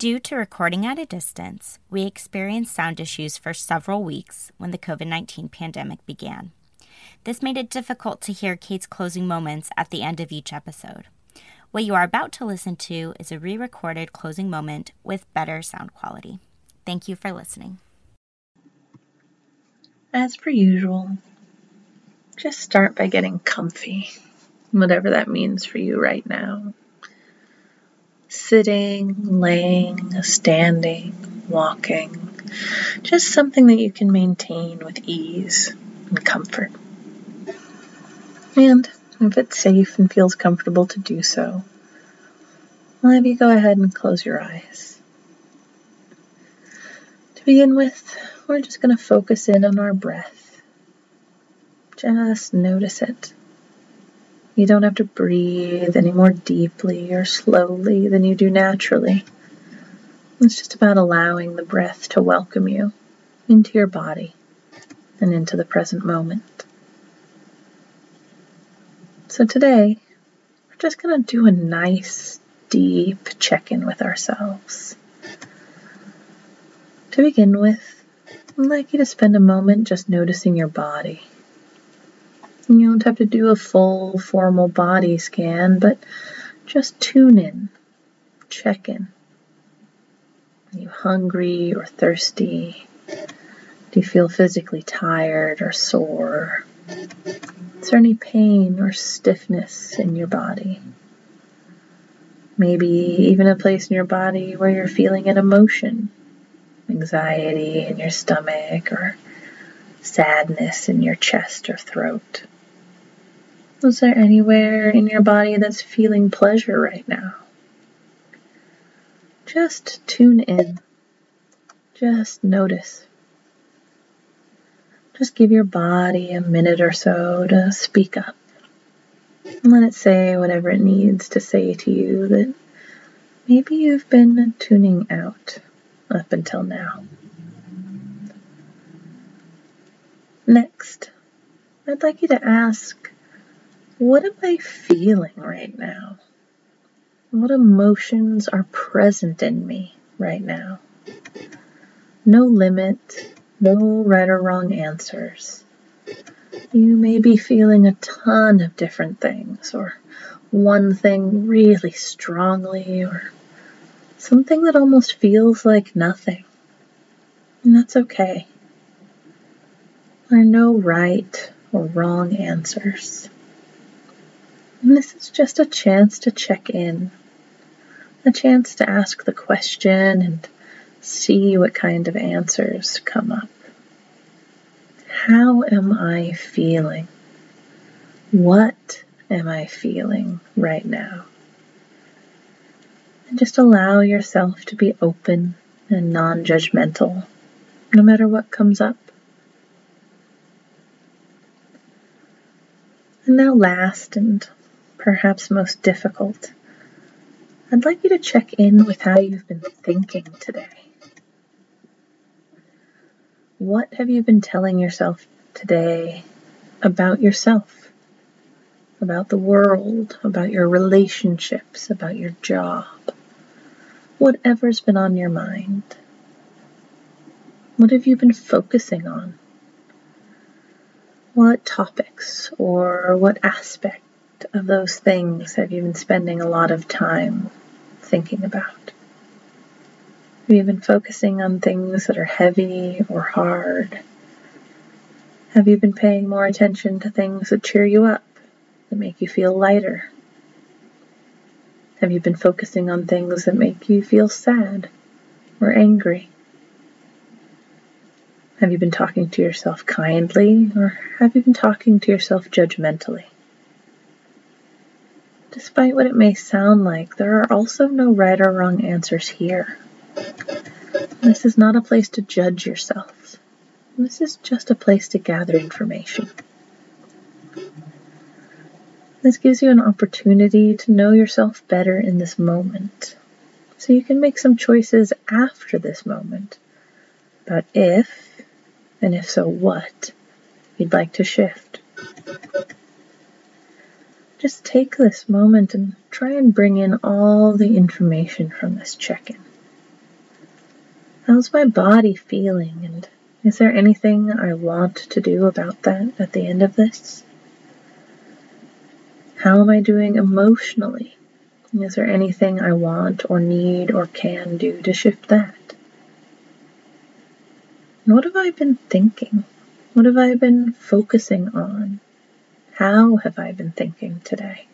Due to recording at a distance, we experienced sound issues for several weeks when the COVID 19 pandemic began. This made it difficult to hear Kate's closing moments at the end of each episode. What you are about to listen to is a re recorded closing moment with better sound quality. Thank you for listening. As per usual, just start by getting comfy, whatever that means for you right now. Sitting, laying, standing, walking, just something that you can maintain with ease and comfort. And if it's safe and feels comfortable to do so, I'll have you go ahead and close your eyes. To begin with, we're just going to focus in on our breath. Just notice it. You don't have to breathe any more deeply or slowly than you do naturally. It's just about allowing the breath to welcome you into your body and into the present moment. So today, we're just going to do a nice, deep check in with ourselves. To begin with, I'd like you to spend a moment just noticing your body. You don't have to do a full formal body scan, but just tune in, check in. Are you hungry or thirsty? Do you feel physically tired or sore? Is there any pain or stiffness in your body? Maybe even a place in your body where you're feeling an emotion, anxiety in your stomach or sadness in your chest or throat. Is there anywhere in your body that's feeling pleasure right now? Just tune in. Just notice. Just give your body a minute or so to speak up. And let it say whatever it needs to say to you that maybe you've been tuning out up until now. Next, I'd like you to ask, what am I feeling right now? What emotions are present in me right now? No limit, no right or wrong answers. You may be feeling a ton of different things, or one thing really strongly, or something that almost feels like nothing. And that's okay. There are no right or wrong answers. And this is just a chance to check in, a chance to ask the question and see what kind of answers come up. How am I feeling? What am I feeling right now? And just allow yourself to be open and non judgmental, no matter what comes up. And now, last and perhaps most difficult, I'd like you to check in with how you've been thinking today. What have you been telling yourself today about yourself, about the world, about your relationships, about your job? Whatever's been on your mind. What have you been focusing on? What topics or what of those things have you been spending a lot of time thinking about? Have you been focusing on things that are heavy or hard? Have you been paying more attention to things that cheer you up, that make you feel lighter? Have you been focusing on things that make you feel sad or angry? Have you been talking to yourself kindly or have you been talking to yourself judgmentally? Despite what it may sound like, there are also no right or wrong answers here. This is not a place to judge yourself. This is just a place to gather information. This gives you an opportunity to know yourself better in this moment. So you can make some choices after this moment about if, and if so, what you'd like to shift. Just take this moment and try and bring in all the information from this check in. How's my body feeling? And is there anything I want to do about that at the end of this? How am I doing emotionally? Is there anything I want or need or can do to shift that? what have I been thinking? What have I been focusing on? How have I been thinking today?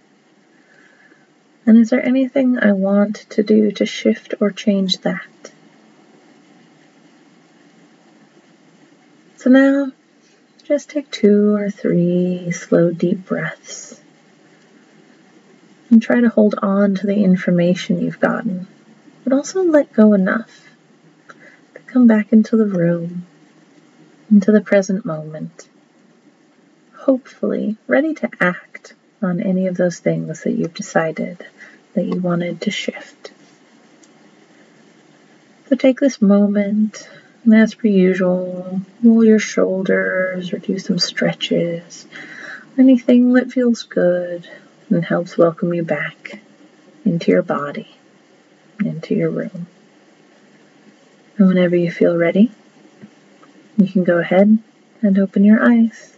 And is there anything I want to do to shift or change that? So now, just take two or three slow, deep breaths and try to hold on to the information you've gotten, but also let go enough to come back into the room, into the present moment, hopefully ready to act on any of those things that you've decided that you wanted to shift. So take this moment, and as per usual, roll your shoulders or do some stretches, anything that feels good and helps welcome you back into your body, into your room. And whenever you feel ready, you can go ahead and open your eyes.